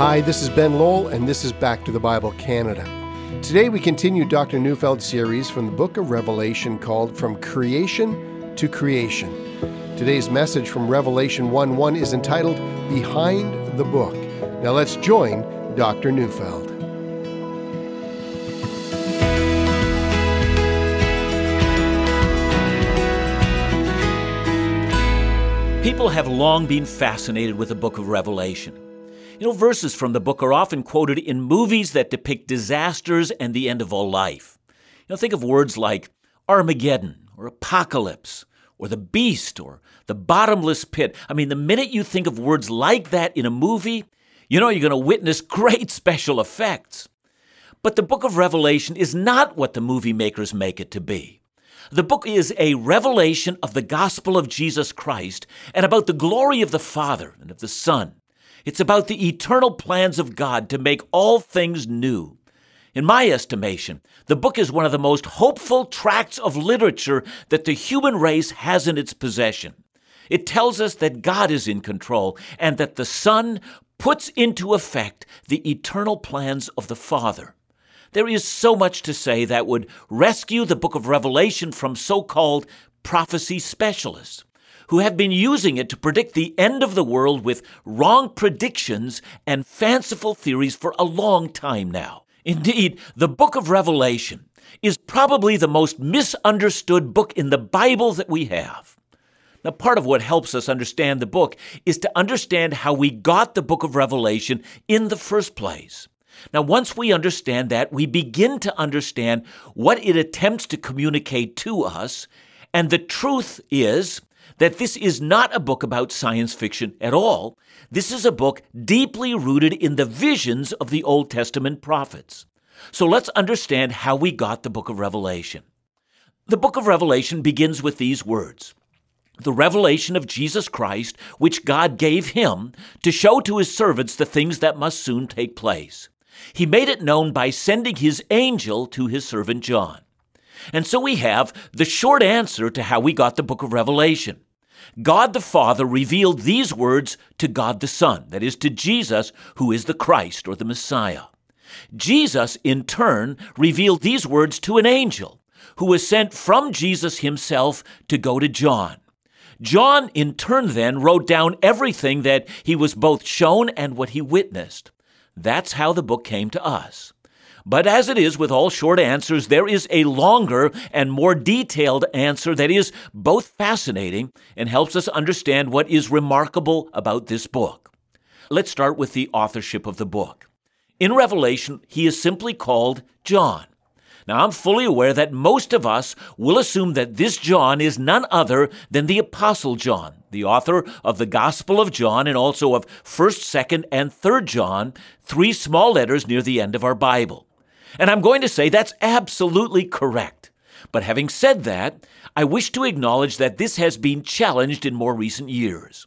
Hi, this is Ben Lowell, and this is Back to the Bible Canada. Today we continue Dr. Neufeld's series from the book of Revelation called From Creation to Creation. Today's message from Revelation 1 1 is entitled Behind the Book. Now let's join Dr. Neufeld. People have long been fascinated with the book of Revelation. You know, verses from the book are often quoted in movies that depict disasters and the end of all life. You know, think of words like Armageddon or apocalypse or the beast or the bottomless pit. I mean, the minute you think of words like that in a movie, you know you're going to witness great special effects. But the book of Revelation is not what the movie makers make it to be. The book is a revelation of the gospel of Jesus Christ and about the glory of the Father and of the Son it's about the eternal plans of God to make all things new. In my estimation, the book is one of the most hopeful tracts of literature that the human race has in its possession. It tells us that God is in control and that the Son puts into effect the eternal plans of the Father. There is so much to say that would rescue the book of Revelation from so called prophecy specialists who have been using it to predict the end of the world with wrong predictions and fanciful theories for a long time now. Indeed, the book of Revelation is probably the most misunderstood book in the Bible that we have. Now, part of what helps us understand the book is to understand how we got the book of Revelation in the first place. Now, once we understand that, we begin to understand what it attempts to communicate to us. And the truth is that this is not a book about science fiction at all. This is a book deeply rooted in the visions of the Old Testament prophets. So let's understand how we got the book of Revelation. The book of Revelation begins with these words the revelation of Jesus Christ, which God gave him to show to his servants the things that must soon take place. He made it known by sending his angel to his servant John. And so we have the short answer to how we got the book of Revelation. God the Father revealed these words to God the Son, that is, to Jesus, who is the Christ or the Messiah. Jesus, in turn, revealed these words to an angel who was sent from Jesus himself to go to John. John, in turn, then, wrote down everything that he was both shown and what he witnessed. That's how the book came to us. But as it is with all short answers, there is a longer and more detailed answer that is both fascinating and helps us understand what is remarkable about this book. Let's start with the authorship of the book. In Revelation, he is simply called John. Now, I'm fully aware that most of us will assume that this John is none other than the Apostle John, the author of the Gospel of John and also of 1st, 2nd, and 3rd John, three small letters near the end of our Bible. And I'm going to say that's absolutely correct. But having said that, I wish to acknowledge that this has been challenged in more recent years.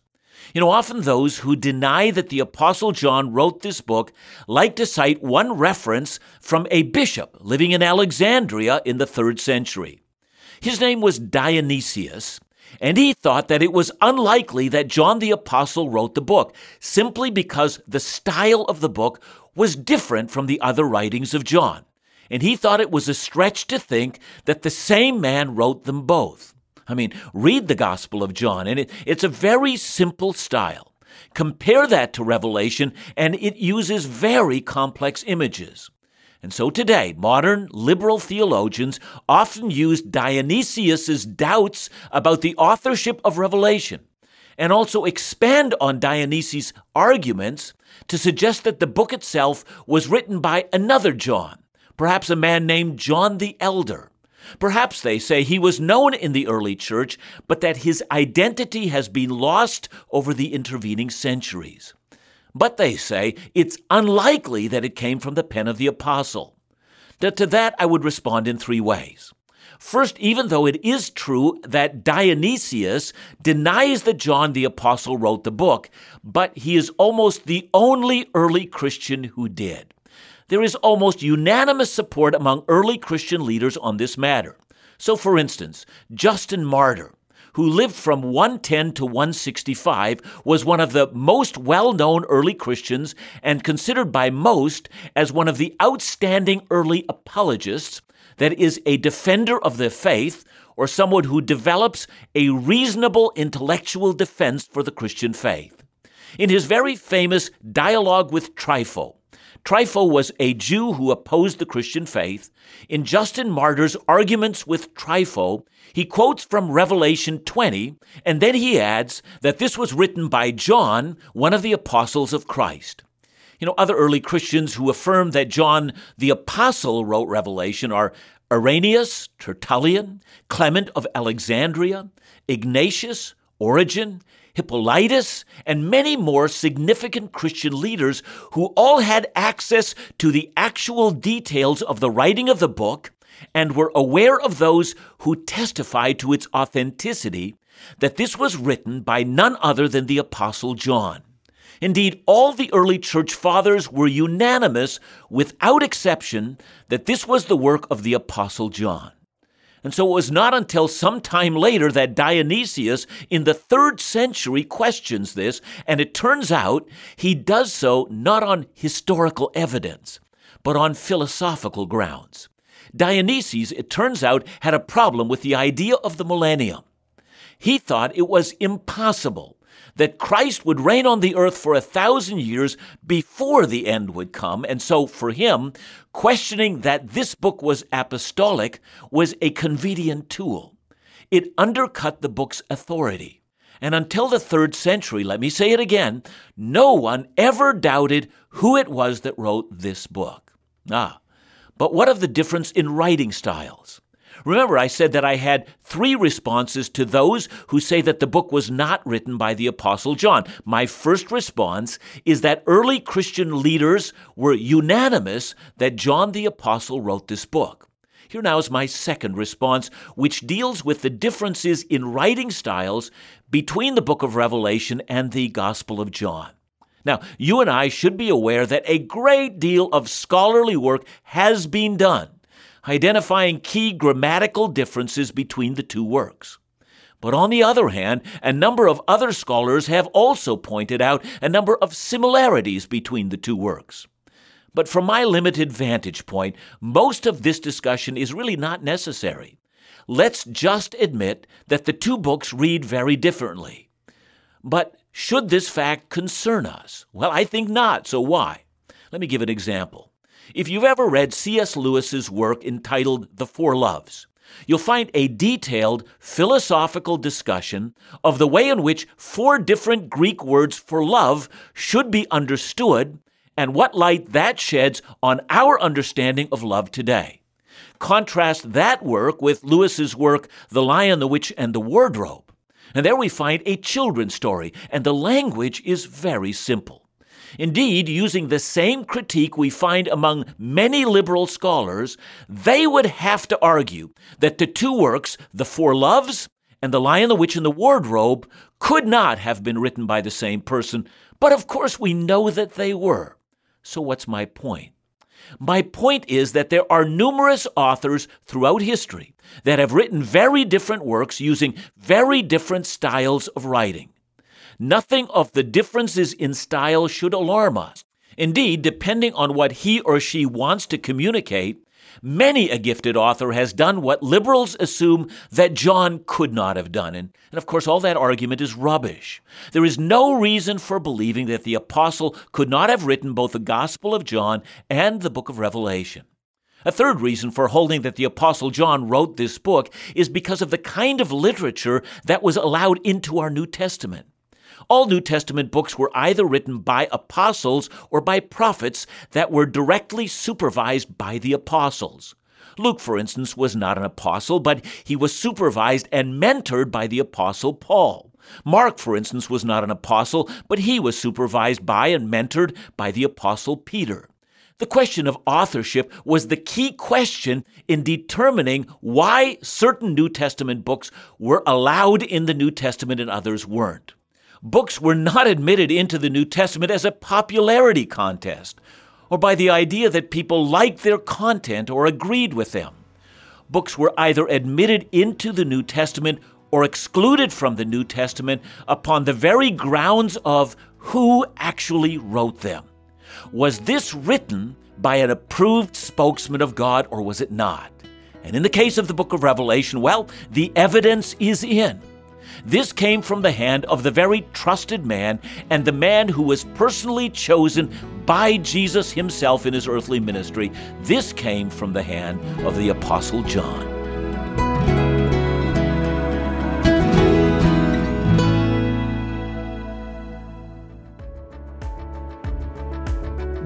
You know, often those who deny that the Apostle John wrote this book like to cite one reference from a bishop living in Alexandria in the third century. His name was Dionysius, and he thought that it was unlikely that John the Apostle wrote the book, simply because the style of the book was different from the other writings of John, and he thought it was a stretch to think that the same man wrote them both. I mean, read the Gospel of John, and it, it's a very simple style. Compare that to Revelation, and it uses very complex images. And so today, modern liberal theologians often use Dionysius's doubts about the authorship of Revelation and also expand on Dionysius' arguments to suggest that the book itself was written by another John, perhaps a man named John the Elder. Perhaps they say he was known in the early church, but that his identity has been lost over the intervening centuries. But they say it's unlikely that it came from the pen of the apostle. To that, I would respond in three ways. First, even though it is true that Dionysius denies that John the Apostle wrote the book, but he is almost the only early Christian who did. There is almost unanimous support among early Christian leaders on this matter. So, for instance, Justin Martyr, who lived from 110 to 165, was one of the most well known early Christians and considered by most as one of the outstanding early apologists, that is, a defender of the faith or someone who develops a reasonable intellectual defense for the Christian faith. In his very famous Dialogue with Trypho, Trypho was a Jew who opposed the Christian faith. In Justin Martyr's Arguments with Trypho, he quotes from Revelation 20, and then he adds that this was written by John, one of the apostles of Christ. You know, other early Christians who affirm that John the apostle wrote Revelation are Irenaeus, Tertullian, Clement of Alexandria, Ignatius, Origen, Hippolytus, and many more significant Christian leaders who all had access to the actual details of the writing of the book and were aware of those who testified to its authenticity, that this was written by none other than the Apostle John. Indeed, all the early church fathers were unanimous, without exception, that this was the work of the Apostle John. And so it was not until some time later that Dionysius in the third century questions this, and it turns out he does so not on historical evidence, but on philosophical grounds. Dionysius, it turns out, had a problem with the idea of the millennium. He thought it was impossible that Christ would reign on the earth for a thousand years before the end would come. And so for him, questioning that this book was apostolic was a convenient tool. It undercut the book's authority. And until the third century, let me say it again, no one ever doubted who it was that wrote this book. Ah, but what of the difference in writing styles? Remember, I said that I had three responses to those who say that the book was not written by the Apostle John. My first response is that early Christian leaders were unanimous that John the Apostle wrote this book. Here now is my second response, which deals with the differences in writing styles between the book of Revelation and the Gospel of John. Now, you and I should be aware that a great deal of scholarly work has been done identifying key grammatical differences between the two works. But on the other hand, a number of other scholars have also pointed out a number of similarities between the two works. But from my limited vantage point, most of this discussion is really not necessary. Let's just admit that the two books read very differently. But should this fact concern us? Well, I think not, so why? Let me give an example. If you've ever read C.S. Lewis's work entitled The Four Loves, you'll find a detailed philosophical discussion of the way in which four different Greek words for love should be understood and what light that sheds on our understanding of love today. Contrast that work with Lewis's work, The Lion, the Witch, and the Wardrobe. And there we find a children's story, and the language is very simple. Indeed, using the same critique we find among many liberal scholars, they would have to argue that the two works, The Four Loves and The Lion, the Witch, and the Wardrobe, could not have been written by the same person, but of course we know that they were. So, what's my point? My point is that there are numerous authors throughout history that have written very different works using very different styles of writing. Nothing of the differences in style should alarm us. Indeed, depending on what he or she wants to communicate, many a gifted author has done what liberals assume that John could not have done. And, and, of course, all that argument is rubbish. There is no reason for believing that the apostle could not have written both the Gospel of John and the book of Revelation. A third reason for holding that the Apostle John wrote this book is because of the kind of literature that was allowed into our New Testament. All New Testament books were either written by apostles or by prophets that were directly supervised by the apostles. Luke, for instance, was not an apostle, but he was supervised and mentored by the apostle Paul. Mark, for instance, was not an apostle, but he was supervised by and mentored by the apostle Peter. The question of authorship was the key question in determining why certain New Testament books were allowed in the New Testament and others weren't books were not admitted into the New Testament as a popularity contest or by the idea that people liked their content or agreed with them. Books were either admitted into the New Testament or excluded from the New Testament upon the very grounds of who actually wrote them. Was this written by an approved spokesman of God or was it not? And in the case of the book of Revelation, well, the evidence is in. This came from the hand of the very trusted man and the man who was personally chosen by Jesus himself in his earthly ministry. This came from the hand of the Apostle John.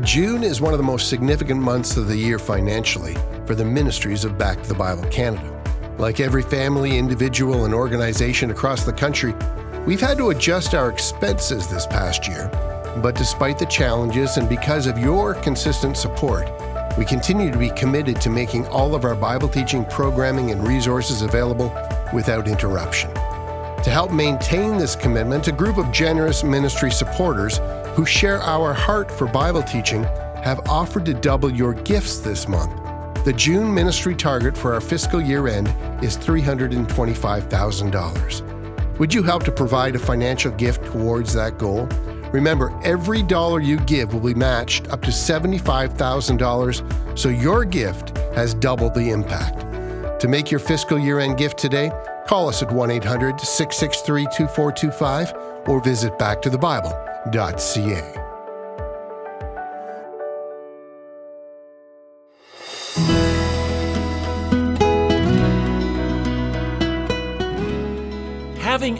June is one of the most significant months of the year financially for the ministries of Back to the Bible Canada. Like every family, individual, and organization across the country, we've had to adjust our expenses this past year. But despite the challenges and because of your consistent support, we continue to be committed to making all of our Bible teaching programming and resources available without interruption. To help maintain this commitment, a group of generous ministry supporters who share our heart for Bible teaching have offered to double your gifts this month. The June ministry target for our fiscal year end is $325,000. Would you help to provide a financial gift towards that goal? Remember, every dollar you give will be matched up to $75,000, so your gift has doubled the impact. To make your fiscal year end gift today, call us at 1 800 663 2425 or visit backtothebible.com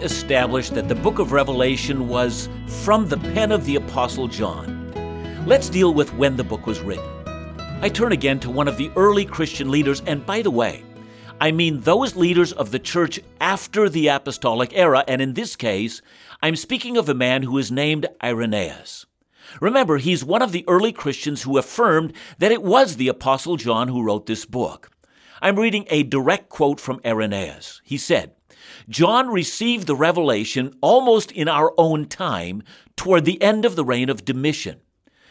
established that the book of Revelation was from the pen of the Apostle John, let's deal with when the book was written. I turn again to one of the early Christian leaders, and by the way, I mean those leaders of the church after the apostolic era, and in this case, I'm speaking of a man who is named Irenaeus. Remember, he's one of the early Christians who affirmed that it was the Apostle John who wrote this book. I'm reading a direct quote from Irenaeus. He said, John received the revelation almost in our own time toward the end of the reign of Domitian.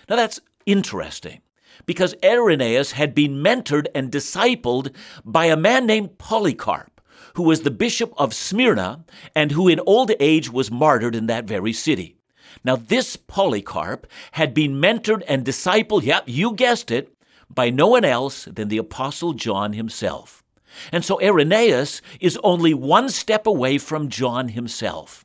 Now that's interesting because Irenaeus had been mentored and discipled by a man named Polycarp, who was the bishop of Smyrna and who in old age was martyred in that very city. Now, this Polycarp had been mentored and discipled, yep, you guessed it, by no one else than the Apostle John himself. And so Irenaeus is only one step away from John himself.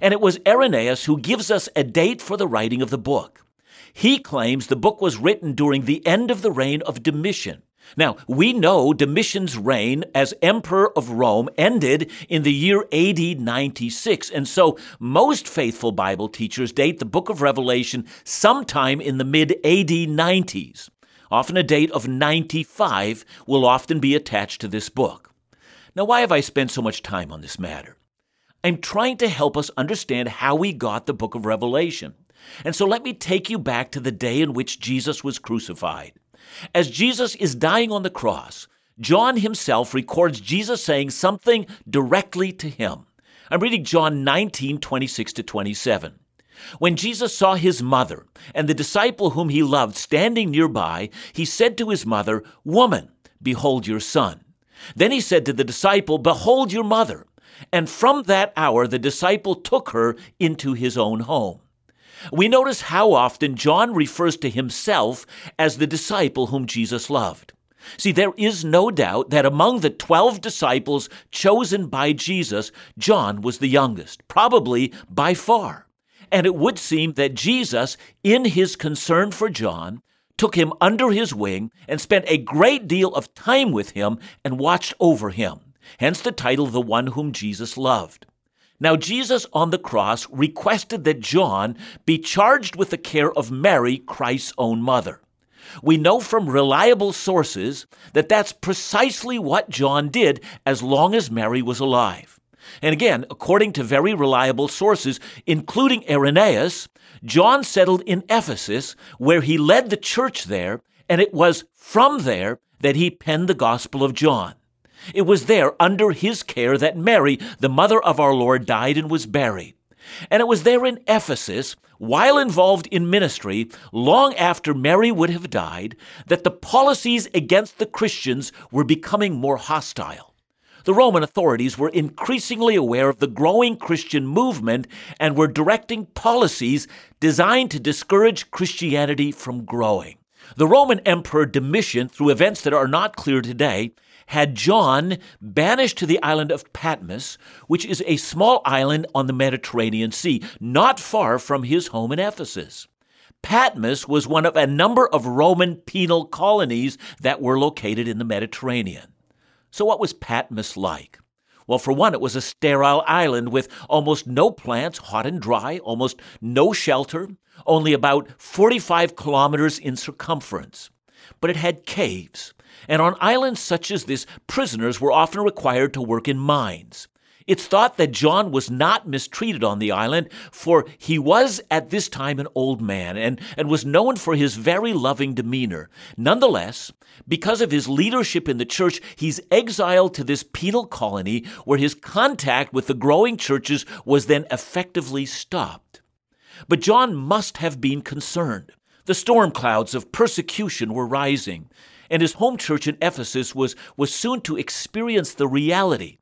And it was Irenaeus who gives us a date for the writing of the book. He claims the book was written during the end of the reign of Domitian. Now, we know Domitian's reign as Emperor of Rome ended in the year AD 96, and so most faithful Bible teachers date the book of Revelation sometime in the mid AD 90s. Often a date of 95 will often be attached to this book. Now, why have I spent so much time on this matter? I'm trying to help us understand how we got the book of Revelation. And so let me take you back to the day in which Jesus was crucified. As Jesus is dying on the cross, John himself records Jesus saying something directly to him. I'm reading John 19, 26 to 27. When Jesus saw his mother and the disciple whom he loved standing nearby, he said to his mother, Woman, behold your son. Then he said to the disciple, Behold your mother. And from that hour the disciple took her into his own home we notice how often John refers to himself as the disciple whom Jesus loved. See, there is no doubt that among the 12 disciples chosen by Jesus, John was the youngest, probably by far. And it would seem that Jesus, in his concern for John, took him under his wing and spent a great deal of time with him and watched over him. Hence the title, The One Whom Jesus Loved. Now, Jesus on the cross requested that John be charged with the care of Mary, Christ's own mother. We know from reliable sources that that's precisely what John did as long as Mary was alive. And again, according to very reliable sources, including Irenaeus, John settled in Ephesus, where he led the church there, and it was from there that he penned the Gospel of John. It was there, under his care, that Mary, the mother of our Lord, died and was buried. And it was there in Ephesus, while involved in ministry, long after Mary would have died, that the policies against the Christians were becoming more hostile. The Roman authorities were increasingly aware of the growing Christian movement and were directing policies designed to discourage Christianity from growing. The Roman Emperor Domitian, through events that are not clear today, had John banished to the island of Patmos, which is a small island on the Mediterranean Sea, not far from his home in Ephesus. Patmos was one of a number of Roman penal colonies that were located in the Mediterranean. So, what was Patmos like? Well, for one, it was a sterile island with almost no plants, hot and dry, almost no shelter, only about 45 kilometers in circumference. But it had caves, and on islands such as this, prisoners were often required to work in mines. It's thought that John was not mistreated on the island, for he was at this time an old man and, and was known for his very loving demeanor. Nonetheless, because of his leadership in the church, he's exiled to this penal colony where his contact with the growing churches was then effectively stopped. But John must have been concerned. The storm clouds of persecution were rising, and his home church in Ephesus was, was soon to experience the reality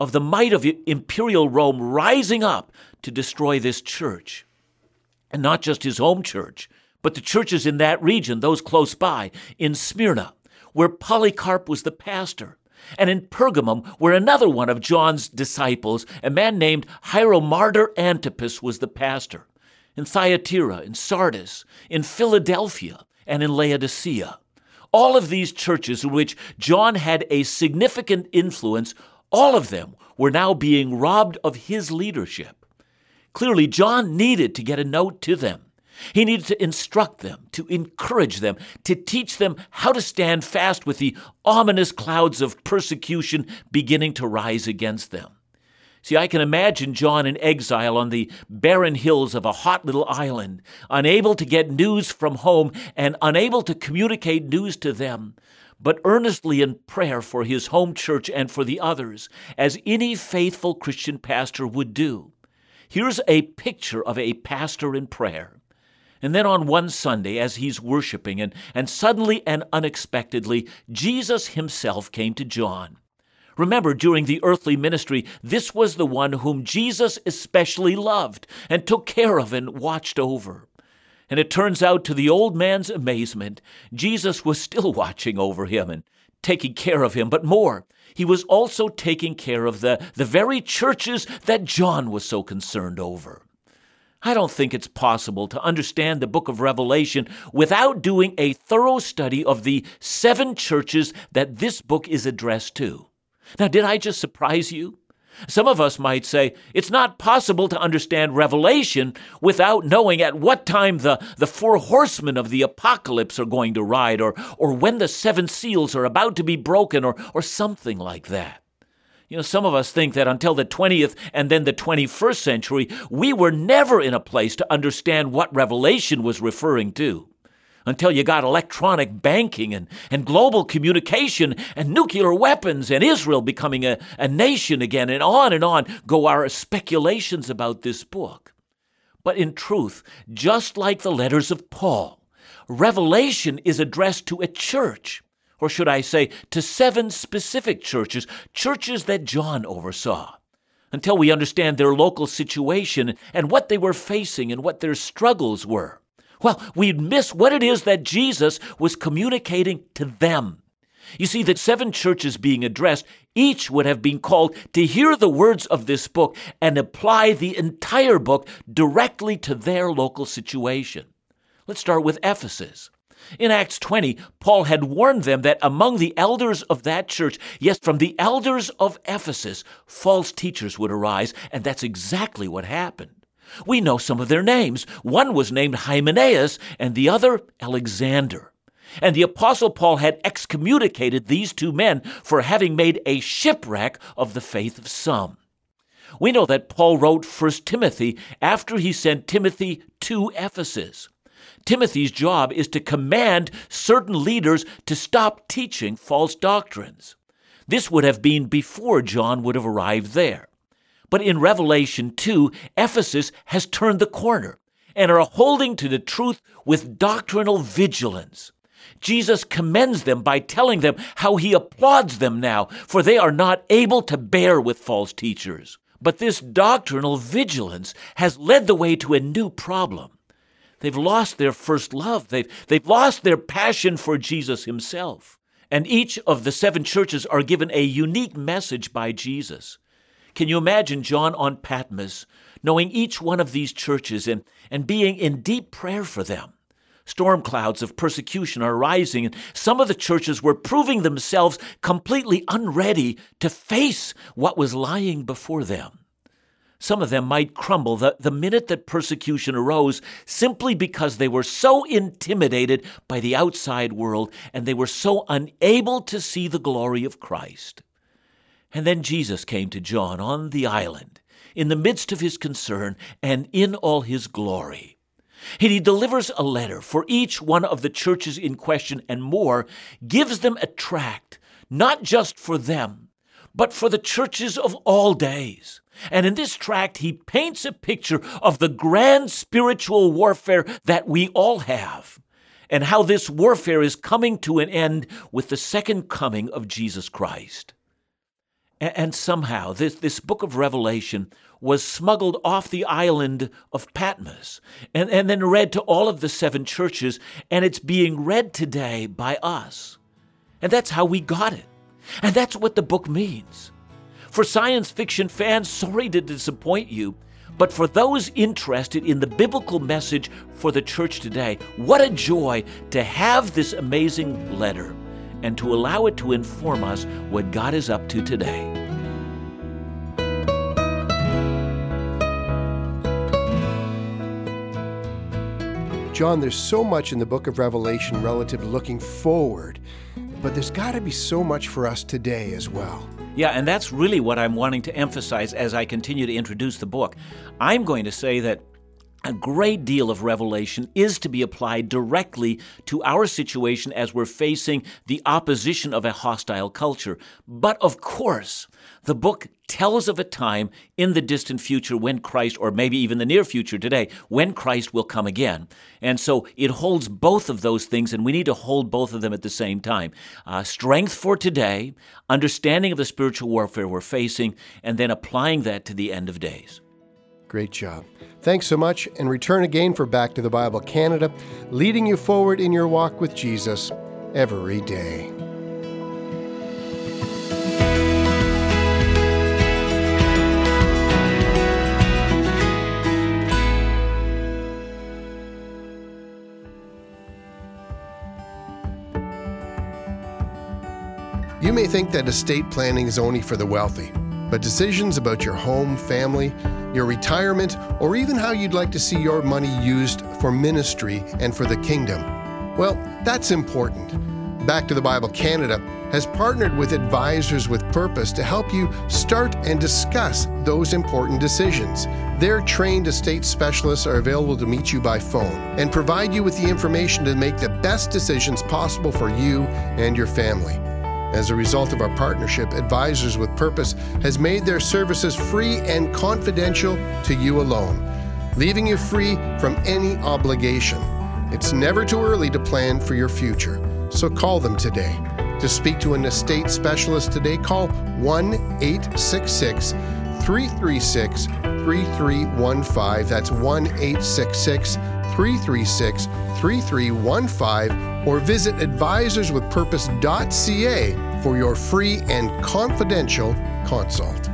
of the might of imperial Rome rising up to destroy this church. And not just his home church, but the churches in that region, those close by, in Smyrna, where Polycarp was the pastor, and in Pergamum, where another one of John's disciples, a man named Hieromartyr Antipas, was the pastor, in Thyatira, in Sardis, in Philadelphia, and in Laodicea. All of these churches in which John had a significant influence all of them were now being robbed of his leadership. Clearly, John needed to get a note to them. He needed to instruct them, to encourage them, to teach them how to stand fast with the ominous clouds of persecution beginning to rise against them. See, I can imagine John in exile on the barren hills of a hot little island, unable to get news from home and unable to communicate news to them but earnestly in prayer for his home church and for the others, as any faithful Christian pastor would do. Here's a picture of a pastor in prayer. And then on one Sunday, as he's worshiping, and, and suddenly and unexpectedly, Jesus himself came to John. Remember, during the earthly ministry, this was the one whom Jesus especially loved and took care of and watched over. And it turns out, to the old man's amazement, Jesus was still watching over him and taking care of him, but more, he was also taking care of the, the very churches that John was so concerned over. I don't think it's possible to understand the book of Revelation without doing a thorough study of the seven churches that this book is addressed to. Now, did I just surprise you? Some of us might say it's not possible to understand Revelation without knowing at what time the, the four horsemen of the apocalypse are going to ride, or, or when the seven seals are about to be broken, or, or something like that. You know, some of us think that until the 20th and then the 21st century, we were never in a place to understand what Revelation was referring to until you got electronic banking and, and global communication and nuclear weapons and Israel becoming a, a nation again, and on and on go our speculations about this book. But in truth, just like the letters of Paul, Revelation is addressed to a church, or should I say, to seven specific churches, churches that John oversaw until we understand their local situation and what they were facing and what their struggles were well, we'd miss what it is that Jesus was communicating to them. You see, the seven churches being addressed, each would have been called to hear the words of this book and apply the entire book directly to their local situation. Let's start with Ephesus. In Acts 20, Paul had warned them that among the elders of that church, yes, from the elders of Ephesus, false teachers would arise, and that's exactly what happened. We know some of their names. One was named Hymenaeus, and the other Alexander. And the Apostle Paul had excommunicated these two men for having made a shipwreck of the faith of some. We know that Paul wrote 1 Timothy after he sent Timothy to Ephesus. Timothy's job is to command certain leaders to stop teaching false doctrines. This would have been before John would have arrived there. But in Revelation 2, Ephesus has turned the corner and are holding to the truth with doctrinal vigilance. Jesus commends them by telling them how he applauds them now, for they are not able to bear with false teachers. But this doctrinal vigilance has led the way to a new problem. They've lost their first love. They've, they've lost their passion for Jesus himself. And each of the seven churches are given a unique message by Jesus. Can you imagine John on Patmos knowing each one of these churches and, and being in deep prayer for them? Storm clouds of persecution are rising, and some of the churches were proving themselves completely unready to face what was lying before them. Some of them might crumble the, the minute that persecution arose simply because they were so intimidated by the outside world and they were so unable to see the glory of Christ. And then Jesus came to John on the island, in the midst of his concern and in all his glory. And he delivers a letter for each one of the churches in question and more, gives them a tract, not just for them, but for the churches of all days. And in this tract, he paints a picture of the grand spiritual warfare that we all have, and how this warfare is coming to an end with the second coming of Jesus Christ. And somehow, this, this book of Revelation was smuggled off the island of Patmos and, and then read to all of the seven churches, and it's being read today by us. And that's how we got it. And that's what the book means. For science fiction fans, sorry to disappoint you, but for those interested in the biblical message for the church today, what a joy to have this amazing letter and to allow it to inform us what God is up to today. John, there's so much in the book of Revelation relative to looking forward, but there's got to be so much for us today as well. Yeah, and that's really what I'm wanting to emphasize as I continue to introduce the book. I'm going to say that a great deal of revelation is to be applied directly to our situation as we're facing the opposition of a hostile culture. But of course, the book tells of a time in the distant future when Christ, or maybe even the near future today, when Christ will come again. And so it holds both of those things, and we need to hold both of them at the same time. Uh, strength for today, understanding of the spiritual warfare we're facing, and then applying that to the end of days. Great job. Thanks so much, and return again for Back to the Bible Canada, leading you forward in your walk with Jesus every day. You may think that estate planning is only for the wealthy. But decisions about your home, family, your retirement, or even how you'd like to see your money used for ministry and for the kingdom, well, that's important. Back to the Bible Canada has partnered with Advisors with Purpose to help you start and discuss those important decisions. Their trained estate specialists are available to meet you by phone and provide you with the information to make the best decisions possible for you and your family. As a result of our partnership, Advisors with Purpose has made their services free and confidential to you alone, leaving you free from any obligation. It's never too early to plan for your future, so call them today. To speak to an estate specialist today, call 1 866 336 3315. That's 1 866 336 3315 or visit advisorswithpurpose.ca for your free and confidential consult.